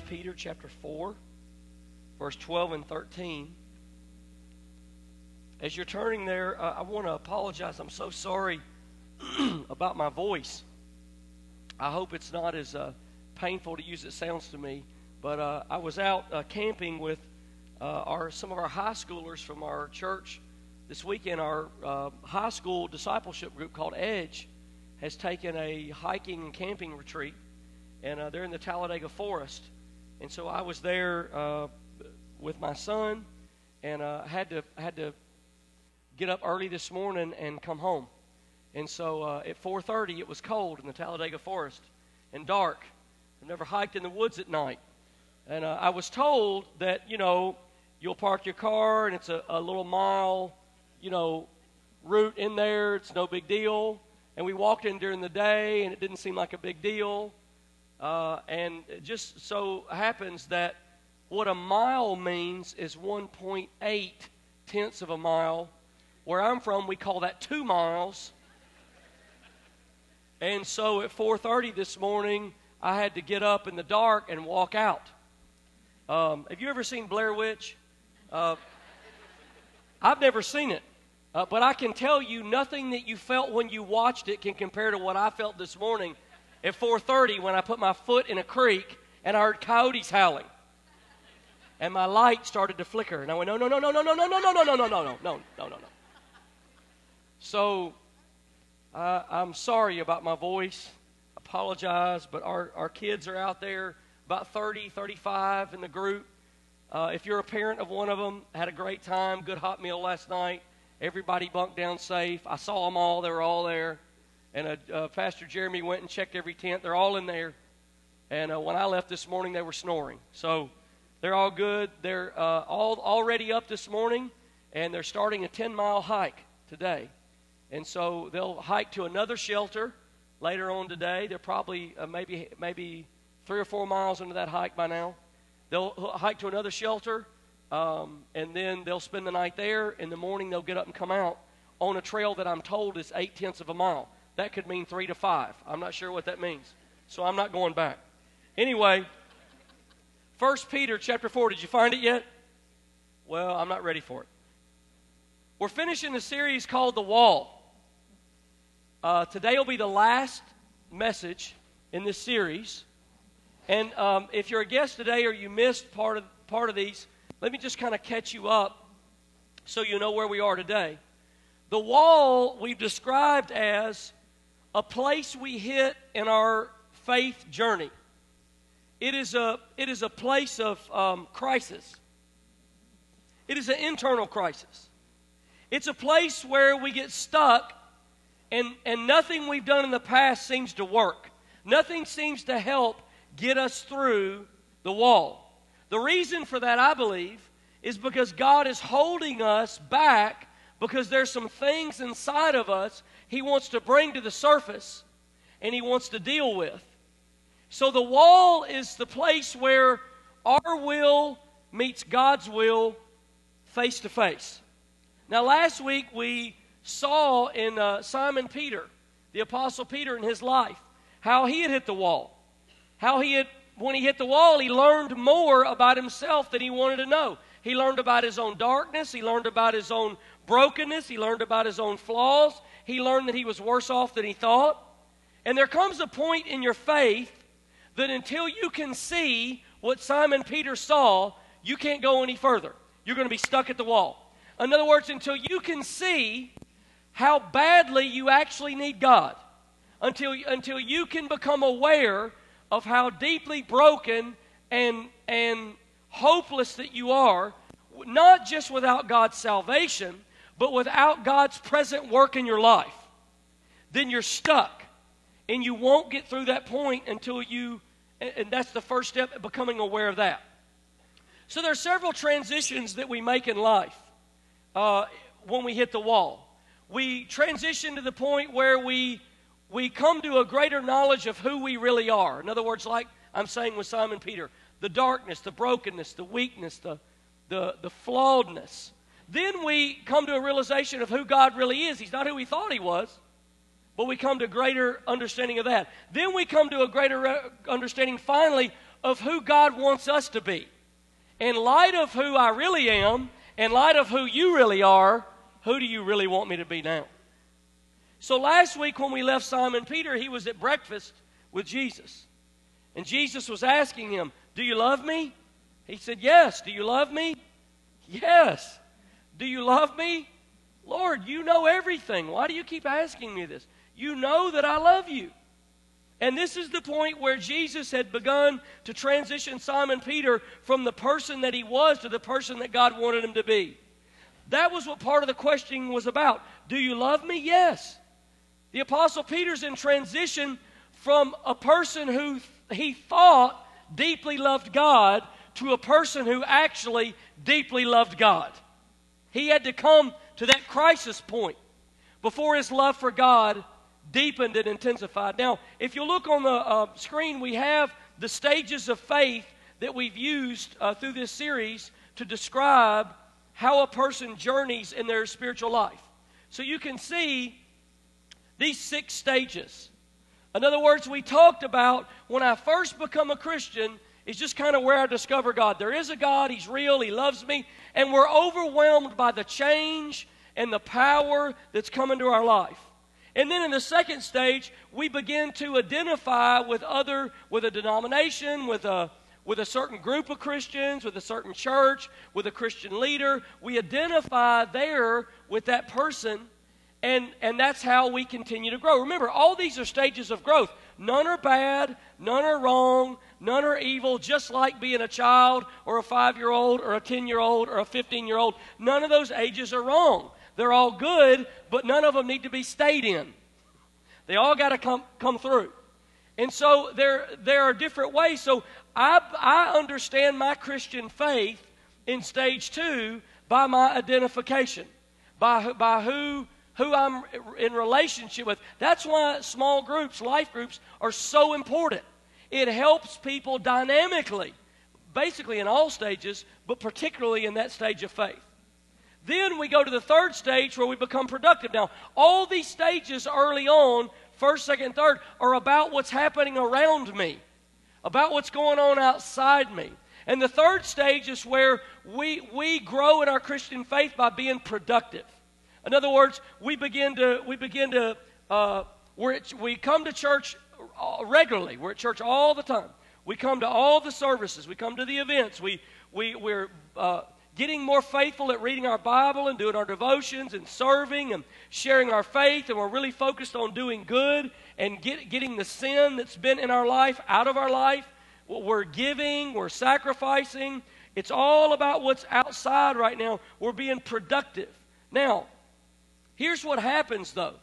Peter chapter 4, verse 12 and 13. As you're turning there, uh, I want to apologize. I'm so sorry about my voice. I hope it's not as uh, painful to use it sounds to me. But uh, I was out uh, camping with uh, our some of our high schoolers from our church this weekend. Our uh, high school discipleship group called Edge has taken a hiking and camping retreat, and they're in the Talladega Forest. And so I was there uh, with my son, and uh, had to had to get up early this morning and come home. And so uh, at 4:30, it was cold in the Talladega Forest and dark. I've never hiked in the woods at night, and uh, I was told that you know you'll park your car and it's a, a little mile, you know, route in there. It's no big deal. And we walked in during the day, and it didn't seem like a big deal. Uh, and it just so happens that what a mile means is 1.8 tenths of a mile. Where I'm from, we call that two miles. And so at 4:30 this morning, I had to get up in the dark and walk out. Um, have you ever seen Blair Witch? Uh, I've never seen it, uh, but I can tell you nothing that you felt when you watched it can compare to what I felt this morning at 4:30 when I put my foot in a creek and I heard coyotes howling, and my light started to flicker, and I went, no, no, no, no, no, no, no, no, no, no, no, no, no, no, no, no, no. No. So uh, I'm sorry about my voice. Apologize, but our, our kids are out there, about 30, 35 in the group. Uh, if you're a parent of one of them, had a great time, good hot meal last night. Everybody bunked down safe. I saw them all; they were all there. And uh, uh, Pastor Jeremy went and checked every tent. They're all in there. And uh, when I left this morning, they were snoring. So they're all good. They're uh, all already up this morning, and they're starting a 10 mile hike today. And so they'll hike to another shelter later on today. They're probably uh, maybe maybe three or four miles into that hike by now. They'll hike to another shelter, um, and then they'll spend the night there. In the morning, they'll get up and come out on a trail that I'm told is eight tenths of a mile. That could mean three to five. I'm not sure what that means, so I'm not going back. Anyway, First Peter chapter four. Did you find it yet? Well, I'm not ready for it. We're finishing a series called The Wall. Uh, today will be the last message in this series. And um, if you're a guest today or you missed part of, part of these, let me just kind of catch you up so you know where we are today. The wall we've described as a place we hit in our faith journey. It is a, it is a place of um, crisis. It is an internal crisis. It's a place where we get stuck and, and nothing we've done in the past seems to work. Nothing seems to help get us through the wall. The reason for that, I believe, is because God is holding us back because there's some things inside of us He wants to bring to the surface and He wants to deal with. So the wall is the place where our will meets God's will face to face. Now, last week we saw in uh, Simon Peter, the Apostle Peter in his life, how he had hit the wall. How he had, when he hit the wall, he learned more about himself than he wanted to know. He learned about his own darkness, he learned about his own brokenness, he learned about his own flaws, he learned that he was worse off than he thought. And there comes a point in your faith that until you can see what Simon Peter saw, you can't go any further. You're going to be stuck at the wall. In other words, until you can see how badly you actually need God until, until you can become aware of how deeply broken and, and hopeless that you are, not just without God's salvation, but without God's present work in your life. Then you're stuck. And you won't get through that point until you, and that's the first step, becoming aware of that. So there are several transitions that we make in life uh, when we hit the wall we transition to the point where we we come to a greater knowledge of who we really are. In other words, like I'm saying with Simon Peter, the darkness, the brokenness, the weakness, the the, the flawedness. Then we come to a realization of who God really is. He's not who we thought he was, but we come to greater understanding of that. Then we come to a greater uh, understanding, finally, of who God wants us to be. In light of who I really am, in light of who you really are, who do you really want me to be now? So last week when we left Simon Peter, he was at breakfast with Jesus. And Jesus was asking him, Do you love me? He said, Yes. Do you love me? Yes. Do you love me? Lord, you know everything. Why do you keep asking me this? You know that I love you. And this is the point where Jesus had begun to transition Simon Peter from the person that he was to the person that God wanted him to be. That was what part of the questioning was about. Do you love me? Yes. The Apostle Peter's in transition from a person who he thought deeply loved God to a person who actually deeply loved God. He had to come to that crisis point before his love for God deepened and intensified. Now, if you look on the uh, screen, we have the stages of faith that we've used uh, through this series to describe how a person journeys in their spiritual life. So you can see these six stages. In other words, we talked about when I first become a Christian, is just kind of where I discover God. There is a God, He's real, He loves me, and we're overwhelmed by the change and the power that's come into our life. And then in the second stage, we begin to identify with other, with a denomination, with a, with a certain group of Christians, with a certain church, with a Christian leader. We identify there with that person, and, and that's how we continue to grow. Remember, all these are stages of growth. None are bad, none are wrong, none are evil, just like being a child or a five year old or a 10 year old or a 15 year old. None of those ages are wrong. They're all good, but none of them need to be stayed in. They all got to come, come through. And so there, there are different ways. So I, I understand my Christian faith in stage two by my identification, by, by who, who I'm in relationship with. That's why small groups, life groups, are so important. It helps people dynamically, basically in all stages, but particularly in that stage of faith. Then we go to the third stage where we become productive. Now, all these stages early on, first, second, third, are about what's happening around me, about what's going on outside me. And the third stage is where we, we grow in our Christian faith by being productive. In other words, we begin to, we begin to, uh, at, we come to church regularly. We're at church all the time. We come to all the services. We come to the events. We, we, we're uh, getting more faithful at reading our Bible and doing our devotions and serving and sharing our faith, and we're really focused on doing good and get, getting the sin that's been in our life out of our life. We're giving, we're sacrificing. It's all about what's outside right now. We're being productive. Now, here's what happens though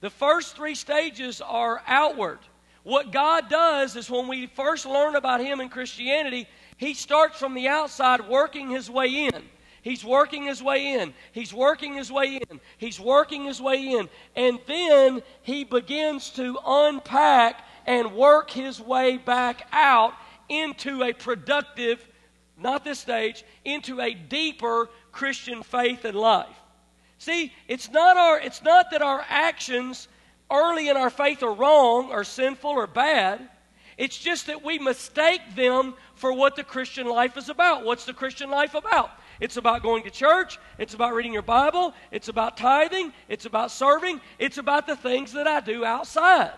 the first three stages are outward. What God does is when we first learn about Him in Christianity, he starts from the outside working his way in. He's working his way in. He's working his way in. He's working his way in. And then he begins to unpack and work his way back out into a productive, not this stage, into a deeper Christian faith and life. See, it's not, our, it's not that our actions early in our faith are wrong or sinful or bad. It's just that we mistake them for what the Christian life is about. What's the Christian life about? It's about going to church. It's about reading your Bible. It's about tithing. It's about serving. It's about the things that I do outside.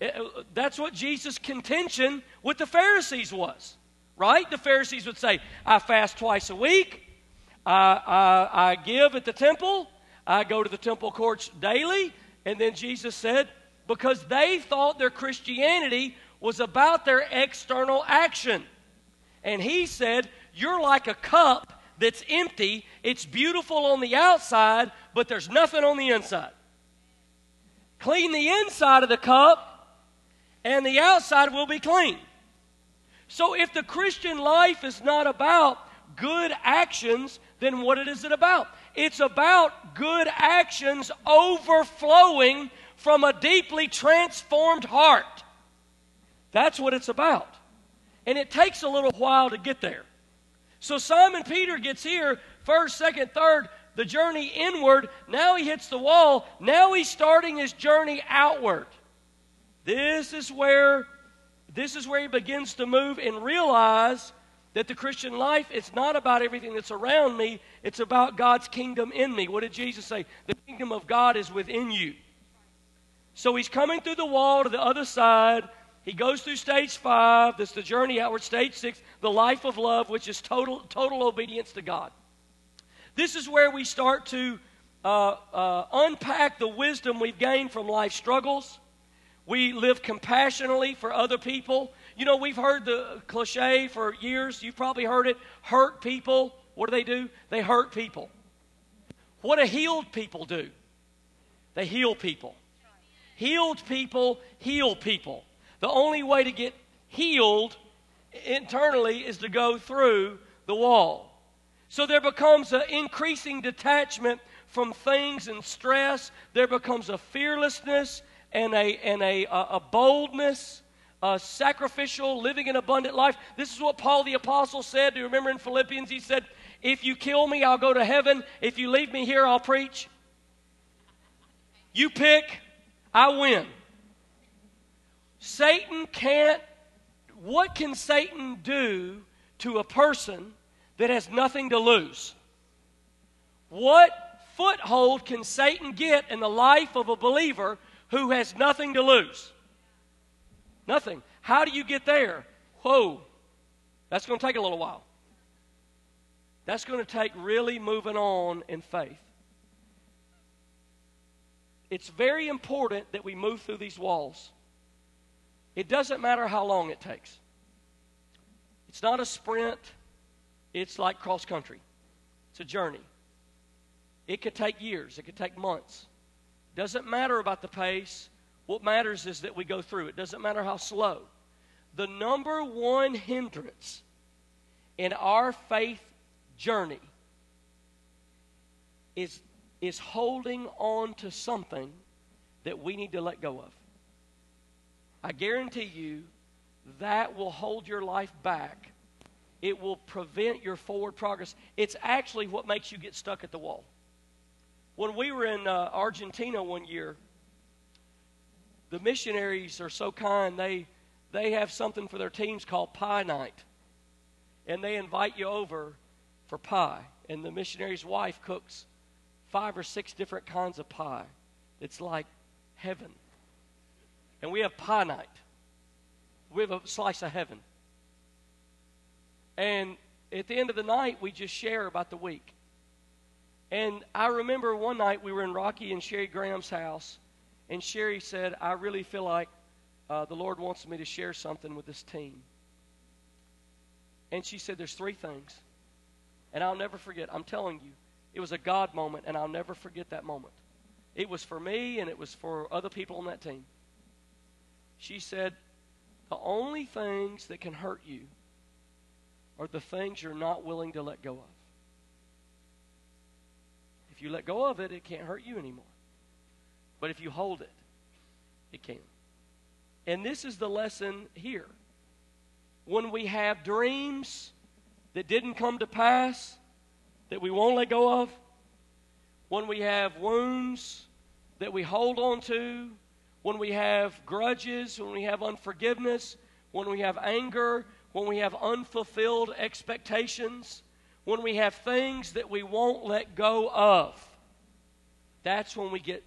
It, uh, that's what Jesus' contention with the Pharisees was, right? The Pharisees would say, I fast twice a week. I, I, I give at the temple. I go to the temple courts daily. And then Jesus said, because they thought their Christianity was about their external action. And he said, You're like a cup that's empty. It's beautiful on the outside, but there's nothing on the inside. Clean the inside of the cup, and the outside will be clean. So if the Christian life is not about good actions, then what is it about? It's about good actions overflowing from a deeply transformed heart. That's what it's about. And it takes a little while to get there. So Simon Peter gets here, first, second, third, the journey inward. Now he hits the wall. Now he's starting his journey outward. This is where this is where he begins to move and realize that the Christian life it's not about everything that's around me, it's about God's kingdom in me. What did Jesus say? The kingdom of God is within you. So he's coming through the wall to the other side. He goes through stage five. That's the journey outward. Stage six, the life of love, which is total, total obedience to God. This is where we start to uh, uh, unpack the wisdom we've gained from life struggles. We live compassionately for other people. You know, we've heard the cliche for years. You've probably heard it hurt people. What do they do? They hurt people. What do healed people do? They heal people. Healed people heal people. The only way to get healed internally is to go through the wall. So there becomes an increasing detachment from things and stress. There becomes a fearlessness and a, and a, a boldness, a sacrificial, living an abundant life. This is what Paul the Apostle said. Do you remember in Philippians? He said, If you kill me, I'll go to heaven. If you leave me here, I'll preach. You pick, I win. Satan can't, what can Satan do to a person that has nothing to lose? What foothold can Satan get in the life of a believer who has nothing to lose? Nothing. How do you get there? Whoa, that's going to take a little while. That's going to take really moving on in faith. It's very important that we move through these walls. It doesn't matter how long it takes. It's not a sprint, it's like cross country, it's a journey. It could take years, it could take months. Doesn't matter about the pace. What matters is that we go through. It doesn't matter how slow. The number one hindrance in our faith journey is, is holding on to something that we need to let go of. I guarantee you that will hold your life back. It will prevent your forward progress. It's actually what makes you get stuck at the wall. When we were in uh, Argentina one year, the missionaries are so kind. They they have something for their teams called Pie Night, and they invite you over for pie. And the missionary's wife cooks five or six different kinds of pie. It's like heaven. And we have pie night. We have a slice of heaven. And at the end of the night, we just share about the week. And I remember one night we were in Rocky and Sherry Graham's house, and Sherry said, I really feel like uh, the Lord wants me to share something with this team. And she said, There's three things. And I'll never forget. I'm telling you, it was a God moment, and I'll never forget that moment. It was for me, and it was for other people on that team. She said, The only things that can hurt you are the things you're not willing to let go of If you let go of it, it can't hurt you anymore. But if you hold it, it can. And this is the lesson here. When we have dreams that didn't come to pass, that we won't let go of, when we have wounds that we hold on to, when we have grudges, when we have unforgiveness, when we have anger, when we have unfulfilled expectations, when we have things that we won't let go of, that's when we get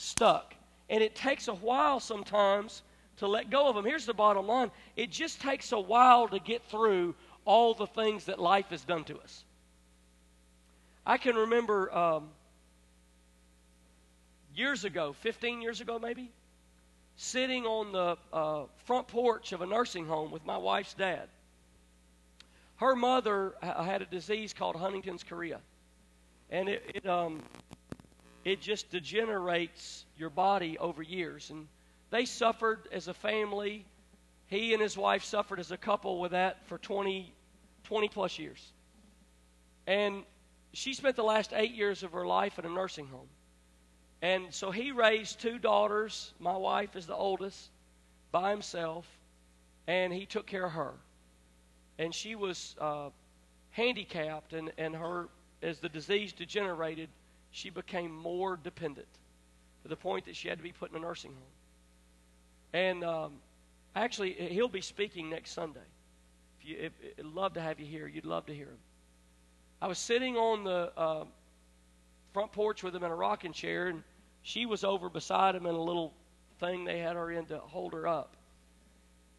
stuck. And it takes a while sometimes to let go of them. Here's the bottom line it just takes a while to get through all the things that life has done to us. I can remember um, years ago, 15 years ago maybe, sitting on the uh, front porch of a nursing home with my wife's dad. Her mother had a disease called Huntington's chorea, and it, it, um, it just degenerates your body over years. And they suffered as a family. He and his wife suffered as a couple with that for 20, 20 plus years. And she spent the last eight years of her life in a nursing home. And so he raised two daughters. My wife is the oldest by himself, and he took care of her and she was uh, handicapped, and, and her, as the disease degenerated, she became more dependent to the point that she had to be put in a nursing home. And um, Actually, he'll be speaking next Sunday. If you, if, I'd love to have you here. You'd love to hear him. I was sitting on the uh, front porch with him in a rocking chair, and she was over beside him in a little thing they had her in to hold her up.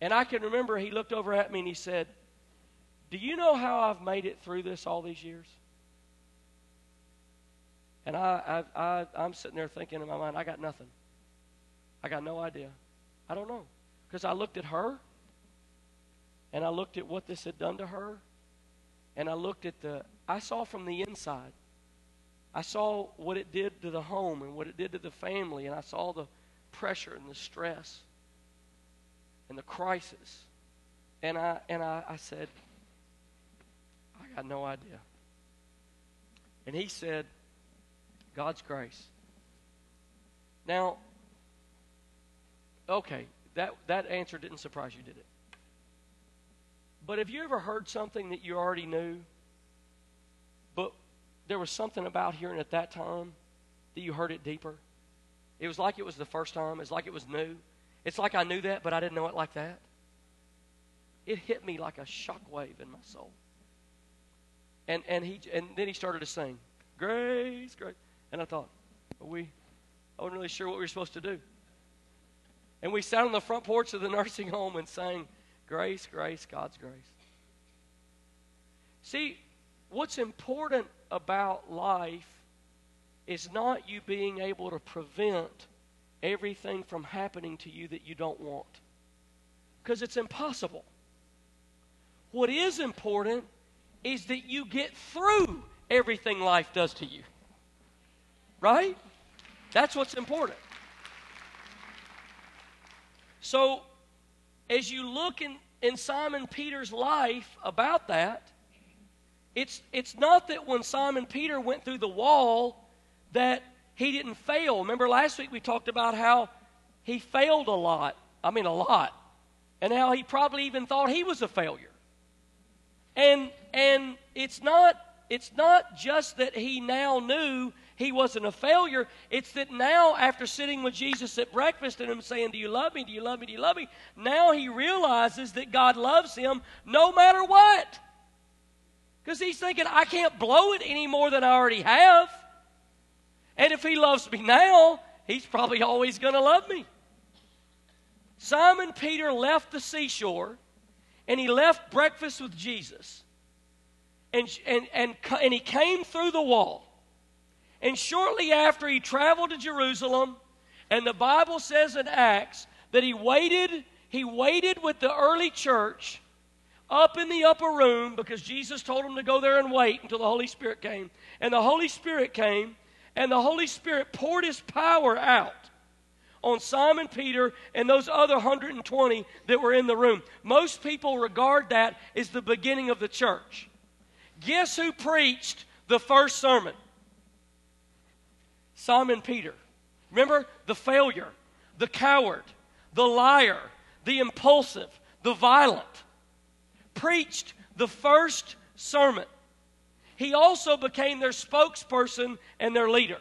And I can remember he looked over at me and he said, Do you know how I've made it through this all these years? And I, I, I, I'm sitting there thinking in my mind, I got nothing. I got no idea. I don't know. Because I looked at her, and I looked at what this had done to her, and I looked at the, I saw from the inside. I saw what it did to the home and what it did to the family, and I saw the pressure and the stress and the crisis. And I, and I, I said, I got no idea. And he said, God's grace. Now, okay, that, that answer didn't surprise you, did it? But have you ever heard something that you already knew, but there was something about hearing at that time that you heard it deeper? It was like it was the first time. It's like it was new. It's like I knew that, but I didn't know it like that. It hit me like a shockwave in my soul. And, and, he, and then he started to sing, Grace, grace. And I thought, we, I wasn't really sure what we were supposed to do. And we sat on the front porch of the nursing home and sang, Grace, grace, God's grace. See, what's important about life is not you being able to prevent everything from happening to you that you don't want. Because it's impossible. What is important is that you get through everything life does to you. Right? That's what's important. So, as you look in, in Simon Peter's life about that, it's, it's not that when Simon Peter went through the wall that he didn't fail. Remember last week we talked about how he failed a lot. I mean, a lot. And how he probably even thought he was a failure. And, and it's, not, it's not just that he now knew he wasn't a failure. It's that now, after sitting with Jesus at breakfast and him saying, Do you love me? Do you love me? Do you love me? Now he realizes that God loves him no matter what. Because he's thinking, I can't blow it any more than I already have. And if he loves me now, he's probably always going to love me. Simon Peter left the seashore and he left breakfast with Jesus. And, and, and, and he came through the wall. And shortly after, he traveled to Jerusalem, and the Bible says in Acts that he waited, he waited with the early church up in the upper room because Jesus told him to go there and wait until the Holy Spirit came. And the Holy Spirit came, and the Holy Spirit poured his power out on Simon Peter and those other 120 that were in the room. Most people regard that as the beginning of the church. Guess who preached the first sermon? Simon Peter. Remember the failure, the coward, the liar, the impulsive, the violent. Preached the first sermon. He also became their spokesperson and their leader.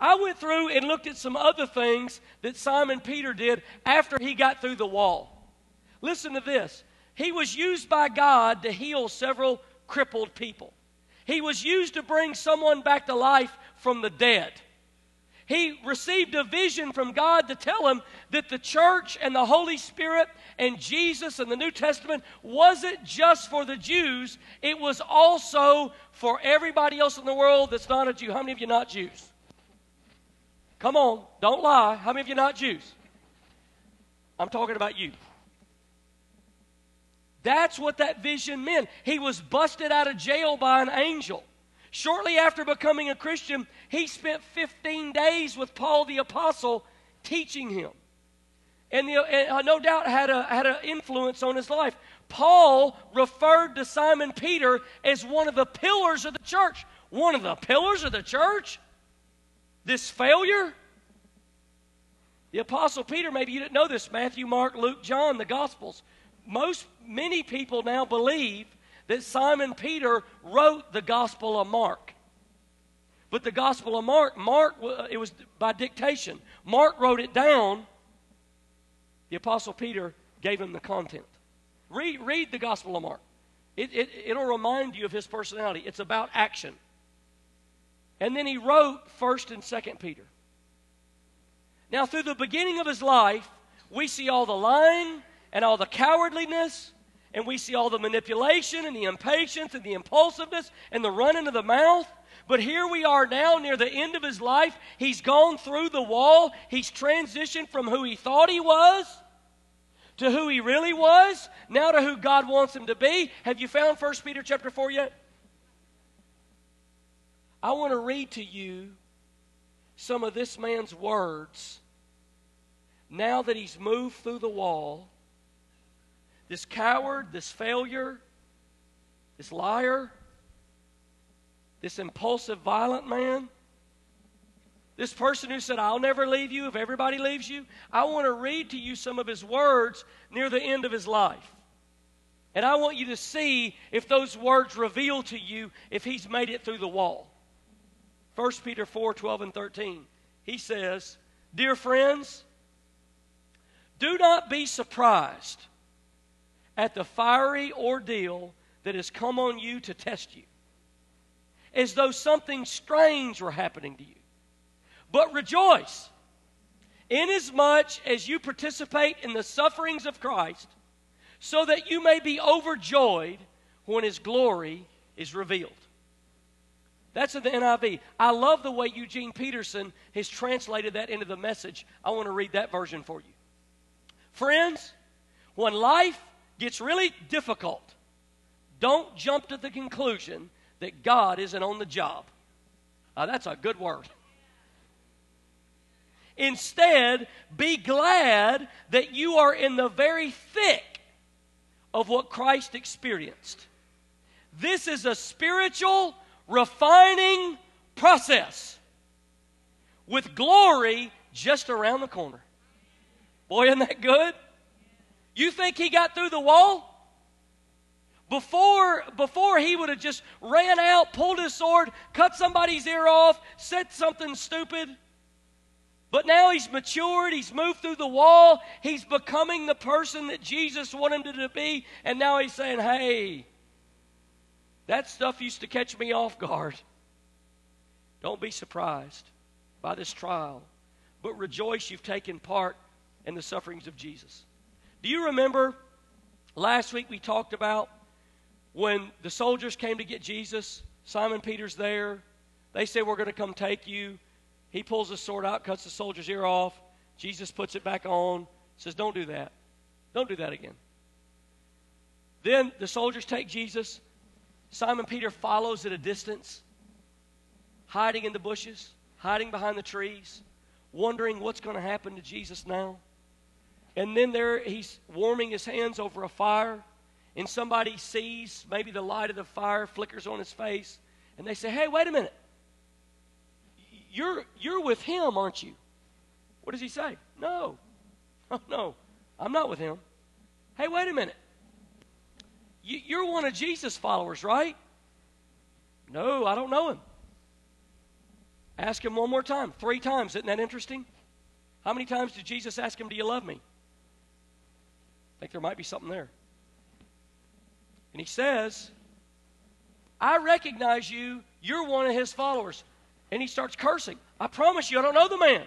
I went through and looked at some other things that Simon Peter did after he got through the wall. Listen to this. He was used by God to heal several crippled people. He was used to bring someone back to life from the dead. He received a vision from God to tell him that the church and the Holy Spirit and Jesus and the New Testament wasn't just for the Jews, it was also for everybody else in the world that's not a Jew. How many of you not Jews? Come on, don't lie. How many of you not Jews? I'm talking about you. That's what that vision meant. He was busted out of jail by an angel. Shortly after becoming a Christian, he spent 15 days with Paul the Apostle teaching him. And, the, and uh, no doubt had, a, had an influence on his life. Paul referred to Simon Peter as one of the pillars of the church. One of the pillars of the church? This failure? The Apostle Peter, maybe you didn't know this, Matthew, Mark, Luke, John, the Gospels. Most, many people now believe that Simon Peter wrote the Gospel of Mark. But the Gospel of Mark, Mark, it was by dictation. Mark wrote it down. The Apostle Peter gave him the content. Read, read the Gospel of Mark. It, it, it'll remind you of his personality. It's about action. And then he wrote 1st and 2nd Peter. Now, through the beginning of his life, we see all the lying and all the cowardliness, and we see all the manipulation and the impatience and the impulsiveness and the running of the mouth. But here we are now near the end of his life. He's gone through the wall. He's transitioned from who he thought he was to who he really was, now to who God wants him to be. Have you found 1 Peter chapter 4 yet? I want to read to you some of this man's words now that he's moved through the wall. This coward, this failure, this liar, this impulsive, violent man, this person who said, I'll never leave you if everybody leaves you. I want to read to you some of his words near the end of his life. And I want you to see if those words reveal to you if he's made it through the wall. 1 Peter 4 12 and 13. He says, Dear friends, do not be surprised at the fiery ordeal that has come on you to test you, as though something strange were happening to you. But rejoice, inasmuch as you participate in the sufferings of Christ, so that you may be overjoyed when his glory is revealed. That's in the NIV. I love the way Eugene Peterson has translated that into the message. I want to read that version for you. Friends, when life gets really difficult, don't jump to the conclusion that God isn't on the job. That's a good word. Instead, be glad that you are in the very thick of what Christ experienced. This is a spiritual refining process with glory just around the corner. Boy, isn't that good? You think he got through the wall? Before, before he would have just ran out, pulled his sword, cut somebody's ear off, said something stupid. But now he's matured, he's moved through the wall, he's becoming the person that Jesus wanted him to be, and now he's saying, hey, that stuff used to catch me off guard. Don't be surprised by this trial, but rejoice you've taken part in the sufferings of Jesus. Do you remember last week we talked about when the soldiers came to get Jesus? Simon Peter's there. They say, We're going to come take you. He pulls his sword out, cuts the soldier's ear off. Jesus puts it back on, says, Don't do that. Don't do that again. Then the soldiers take Jesus. Simon Peter follows at a distance, hiding in the bushes, hiding behind the trees, wondering what's going to happen to Jesus now. And then there he's warming his hands over a fire, and somebody sees maybe the light of the fire flickers on his face, and they say, Hey, wait a minute. You're, you're with him, aren't you? What does he say? No. Oh, no, I'm not with him. Hey, wait a minute. You, you're one of Jesus' followers, right? No, I don't know him. Ask him one more time. Three times. Isn't that interesting? How many times did Jesus ask him, Do you love me? Think there might be something there. And he says, I recognize you. You're one of his followers and he starts cursing. I promise you, I don't know the man.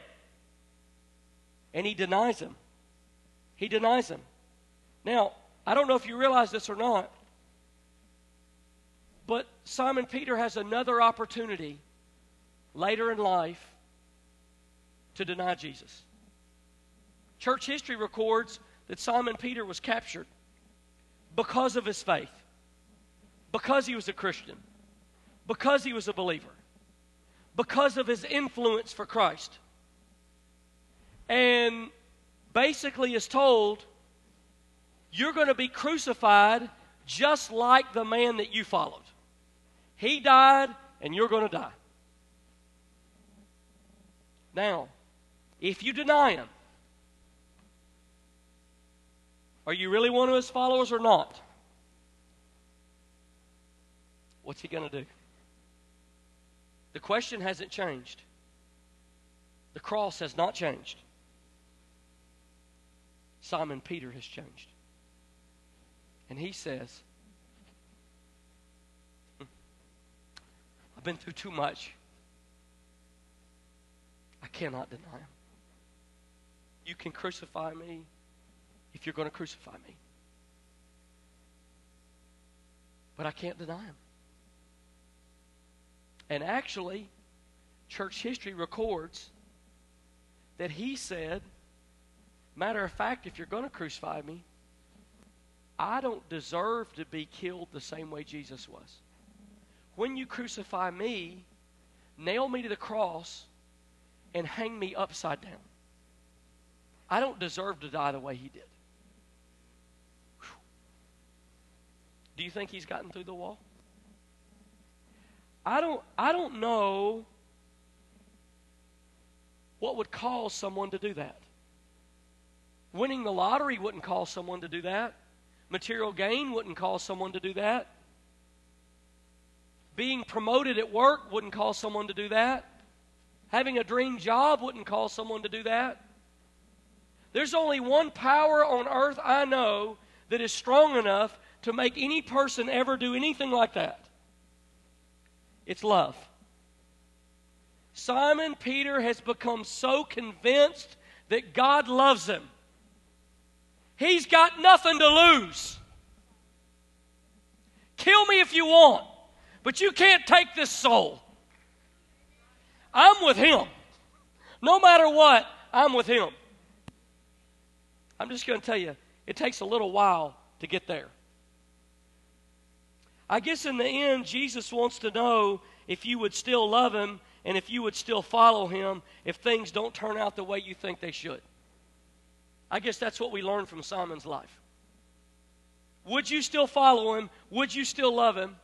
And he denies him. He denies him. Now, I don't know if you realize this or not, but Simon Peter has another opportunity later in life to deny Jesus. Church history records that Simon Peter was captured because of his faith, because he was a Christian, because he was a believer because of his influence for Christ. And basically is told, You're going to be crucified just like the man that you followed. He died, and you're going to die. Now, if you deny him, are you really one of his followers or not? What's he going to do? The question hasn't changed. The cross has not changed. Simon Peter has changed. And he says, I've been through too much. I cannot deny him. You can crucify me if you're going to crucify me. But I can't deny him. And actually, church history records that he said, matter of fact, if you're going to crucify me, I don't deserve to be killed the same way Jesus was. When you crucify me, nail me to the cross and hang me upside down. I don't deserve to die the way he did. Do you think he's gotten through the wall? I don't I don't know what would cause someone to do that. Winning the lottery wouldn't cause someone to do that. Material gain wouldn't cause someone to do that. Being promoted at work wouldn't cause someone to do that. Having a dream job wouldn't cause someone to do that. There's only one power on earth I know that is strong enough to make any person ever do anything like that. It's love. Simon Peter has become so convinced that God loves him. He's got nothing to lose. Kill me if you want, but you can't take this soul. I'm with him. No matter what, I'm with him. I'm just going to tell you, it takes a little while to get there. I guess in the end, Jesus wants to know if you would still love him and if you would still follow him if things don't turn out the way you think they should. I guess that's what we learned from Simon's life. Would you still follow him? Would you still love him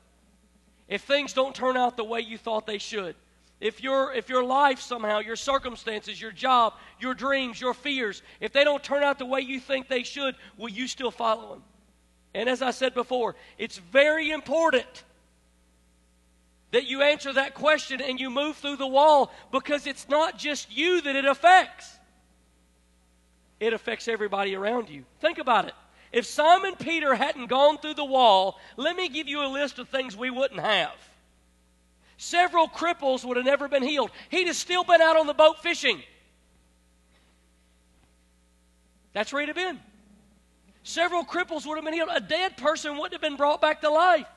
if things don't turn out the way you thought they should? If your, if your life somehow, your circumstances, your job, your dreams, your fears, if they don't turn out the way you think they should, will you still follow him? And as I said before, it's very important that you answer that question and you move through the wall because it's not just you that it affects, it affects everybody around you. Think about it. If Simon Peter hadn't gone through the wall, let me give you a list of things we wouldn't have. Several cripples would have never been healed. He'd have still been out on the boat fishing. That's where he'd have been. Several cripples would have been healed. A dead person wouldn't have been brought back to life.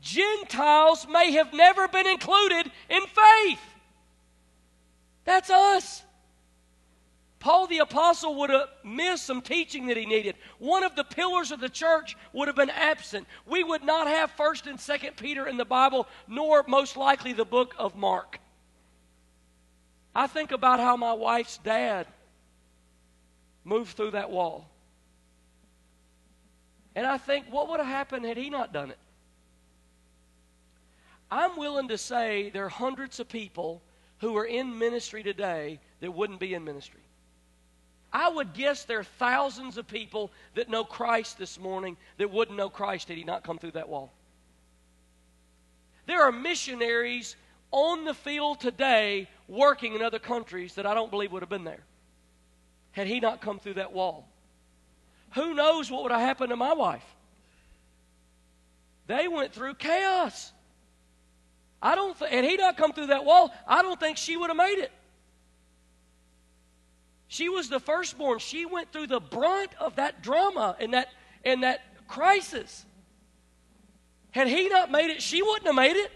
Gentiles may have never been included in faith. That's us. Paul the Apostle would have missed some teaching that he needed. One of the pillars of the church would have been absent. We would not have 1st and 2nd Peter in the Bible, nor most likely the book of Mark. I think about how my wife's dad moved through that wall. And I think, what would have happened had he not done it? I'm willing to say there are hundreds of people who are in ministry today that wouldn't be in ministry. I would guess there are thousands of people that know Christ this morning that wouldn't know Christ had he not come through that wall. There are missionaries on the field today working in other countries that I don't believe would have been there had he not come through that wall. Who knows what would have happened to my wife? They went through chaos. I don't, th- had he not come through that wall, I don't think she would have made it. She was the firstborn. She went through the brunt of that drama and that and that crisis. Had he not made it, she wouldn't have made it.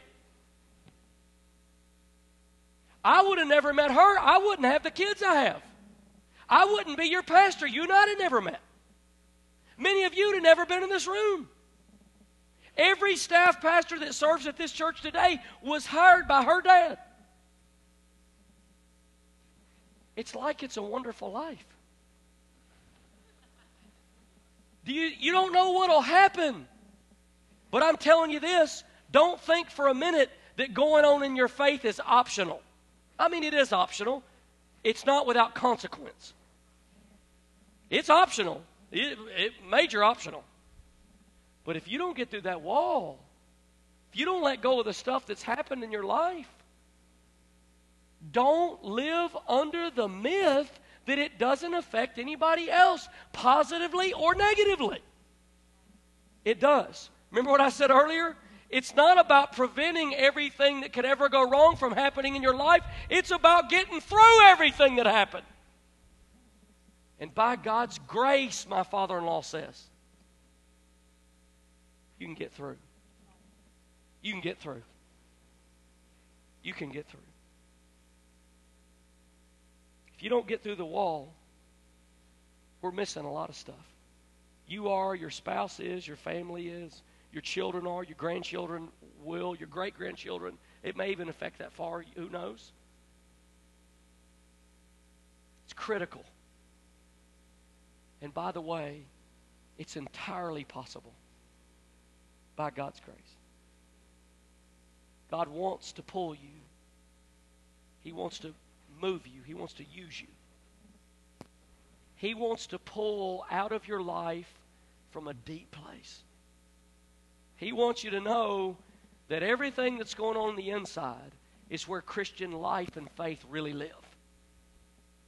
I would have never met her. I wouldn't have the kids I have. I wouldn't be your pastor. You and I'd have never met. Many of you have never been in this room. Every staff pastor that serves at this church today was hired by her dad. It's like it's a wonderful life. Do you, you don't know what'll happen. But I'm telling you this don't think for a minute that going on in your faith is optional. I mean, it is optional, it's not without consequence. It's optional, it, it, major optional. But if you don't get through that wall, if you don't let go of the stuff that's happened in your life, don't live under the myth that it doesn't affect anybody else positively or negatively. It does. Remember what I said earlier? It's not about preventing everything that could ever go wrong from happening in your life. It's about getting through everything that happened. And by God's grace, my father in law says, you can get through. You can get through. You can get through. If you don't get through the wall, we're missing a lot of stuff. You are, your spouse is, your family is, your children are, your grandchildren will, your great grandchildren. It may even affect that far. Who knows? It's critical. And by the way, it's entirely possible by God's grace. God wants to pull you, He wants to move you, He wants to use you. He wants to pull out of your life from a deep place. He wants you to know that everything that's going on, on the inside is where Christian life and faith really live.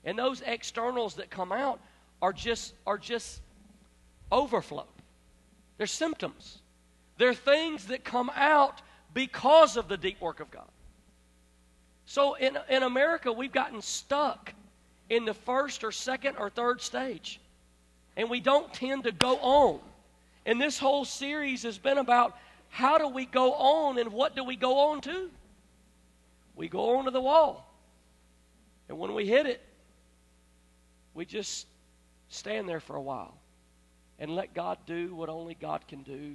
And those externals that come out are just are just overflow. They're symptoms. They're things that come out because of the deep work of God. So in, in America, we've gotten stuck in the first or second or third stage. And we don't tend to go on. And this whole series has been about how do we go on and what do we go on to? We go on to the wall. And when we hit it, we just stand there for a while and let God do what only God can do.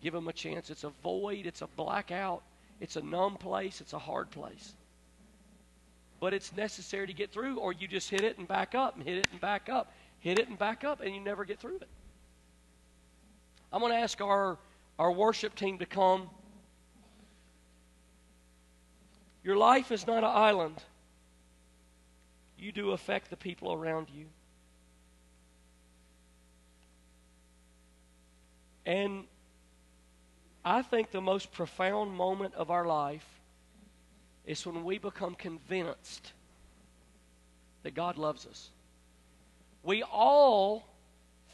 Give Him a chance. It's a void, it's a blackout, it's a numb place, it's a hard place but it's necessary to get through, or you just hit it and back up and hit it and back up, hit it and back up, and you never get through it. I'm going to ask our, our worship team to come. Your life is not an island. You do affect the people around you. And I think the most profound moment of our life is when we become convinced that God loves us. We all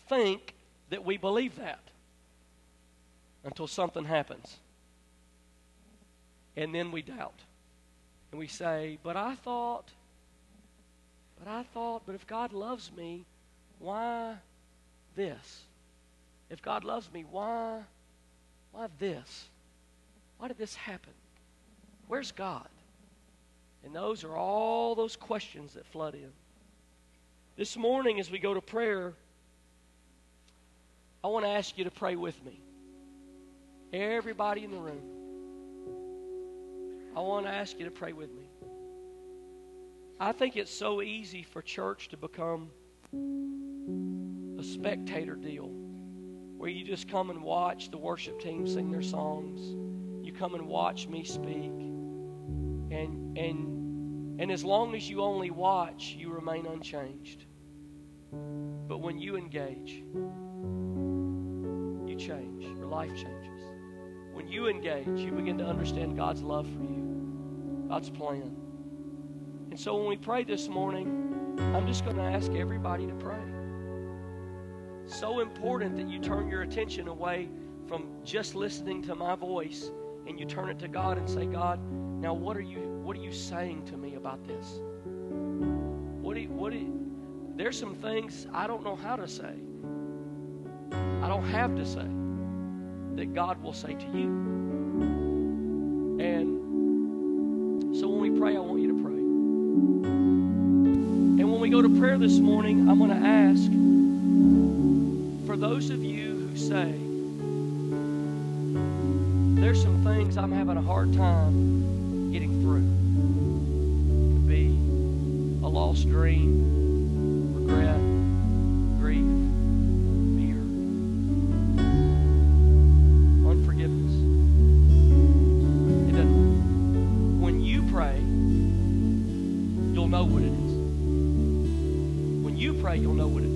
think that we believe that until something happens. And then we doubt. And we say, But I thought, but I thought, but if God loves me, why this? If God loves me, why, why this? Why did this happen? Where's God? And those are all those questions that flood in. This morning, as we go to prayer, I want to ask you to pray with me. Everybody in the room. I want to ask you to pray with me. I think it's so easy for church to become a spectator deal where you just come and watch the worship team sing their songs. You come and watch me speak. And and and as long as you only watch, you remain unchanged. But when you engage, you change. Your life changes. When you engage, you begin to understand God's love for you, God's plan. And so when we pray this morning, I'm just going to ask everybody to pray. So important that you turn your attention away from just listening to my voice and you turn it to God and say, God, now what are you what are you saying to me about this? What do you, what do you, there's some things I don't know how to say. I don't have to say that God will say to you. And so when we pray, I want you to pray. And when we go to prayer this morning, I'm going to ask for those of you who say, there's some things I'm having a hard time getting through. It could be a lost dream, regret, grief, fear, unforgiveness. It doesn't, when you pray, you'll know what it is. When you pray, you'll know what it is.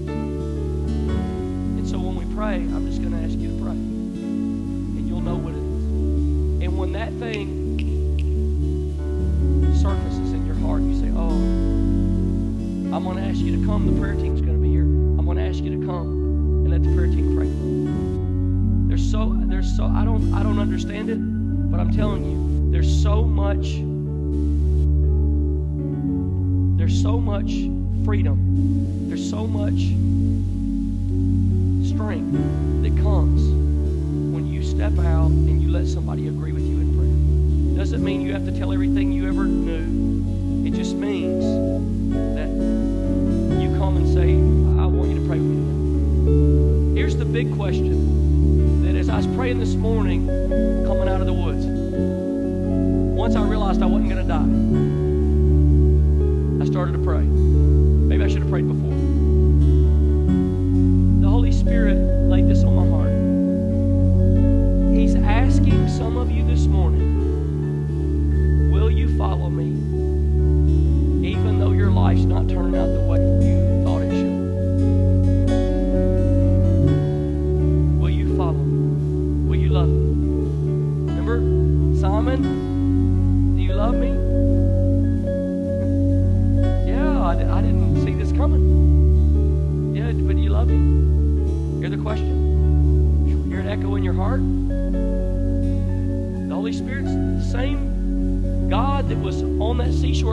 Much there's so much freedom. There's so much strength that comes when you step out and you let somebody agree with you in prayer. Doesn't mean you have to tell everything you ever knew. It just means that you come and say, I want you to pray with me. Here's the big question that as I was praying this morning, coming out of the woods, once I realized I wasn't going to die, I started to pray. Maybe I should have prayed before.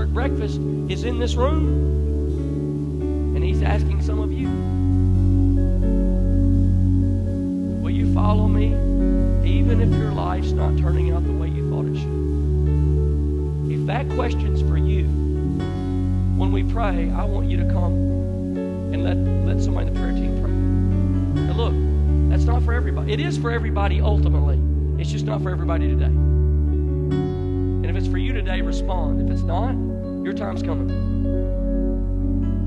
At breakfast is in this room. And He's asking some of you Will you follow me even if your life's not turning out the way you thought it should? If that question's for you, when we pray, I want you to come and let, let somebody in the prayer team pray. Now look, that's not for everybody. It is for everybody ultimately. It's just not for everybody today. Today, respond. If it's not, your time's coming.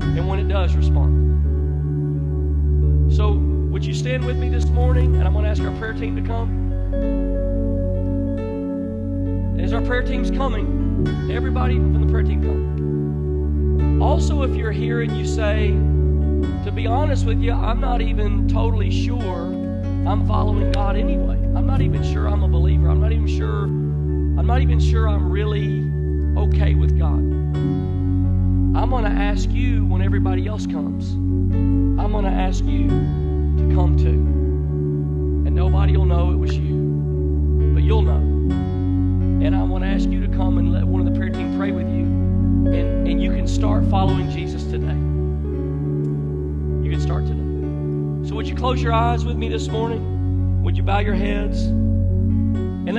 And when it does, respond. So, would you stand with me this morning? And I'm going to ask our prayer team to come. And as our prayer team's coming, everybody from the prayer team come. Also, if you're here and you say, to be honest with you, I'm not even totally sure I'm following God anyway. I'm not even sure I'm a believer. I'm not even sure not even sure I'm really okay with God. I'm going to ask you when everybody else comes. I'm going to ask you to come too. And nobody will know it was you, but you'll know. And I want to ask you to come and let one of the prayer team pray with you. And, and you can start following Jesus today you can start today. So, would you close your eyes with me this morning? Would you bow your heads?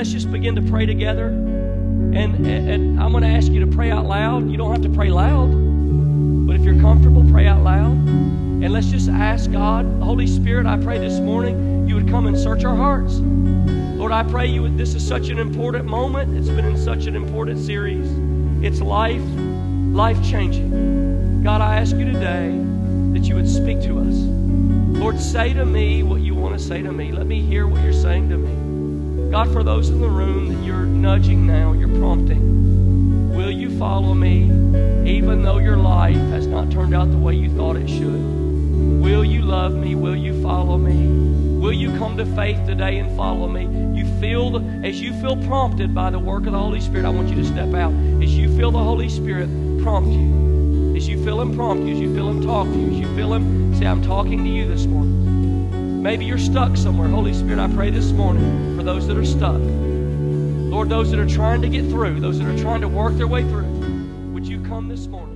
Let's just begin to pray together. And, and I'm going to ask you to pray out loud. You don't have to pray loud, but if you're comfortable, pray out loud. And let's just ask God, Holy Spirit, I pray this morning you would come and search our hearts. Lord, I pray you would, this is such an important moment. It's been in such an important series. It's life, life changing. God, I ask you today that you would speak to us. Lord, say to me what you want to say to me. Let me hear what you're saying to me. God, for those in the room that you're nudging now, you're prompting, will you follow me even though your life has not turned out the way you thought it should? Will you love me? Will you follow me? Will you come to faith today and follow me? You feel as you feel prompted by the work of the Holy Spirit, I want you to step out. As you feel the Holy Spirit prompt you, as you feel Him prompt you, as you feel Him talk to you, as you feel Him say, I'm talking to you this morning. Maybe you're stuck somewhere. Holy Spirit, I pray this morning for those that are stuck. Lord, those that are trying to get through, those that are trying to work their way through, would you come this morning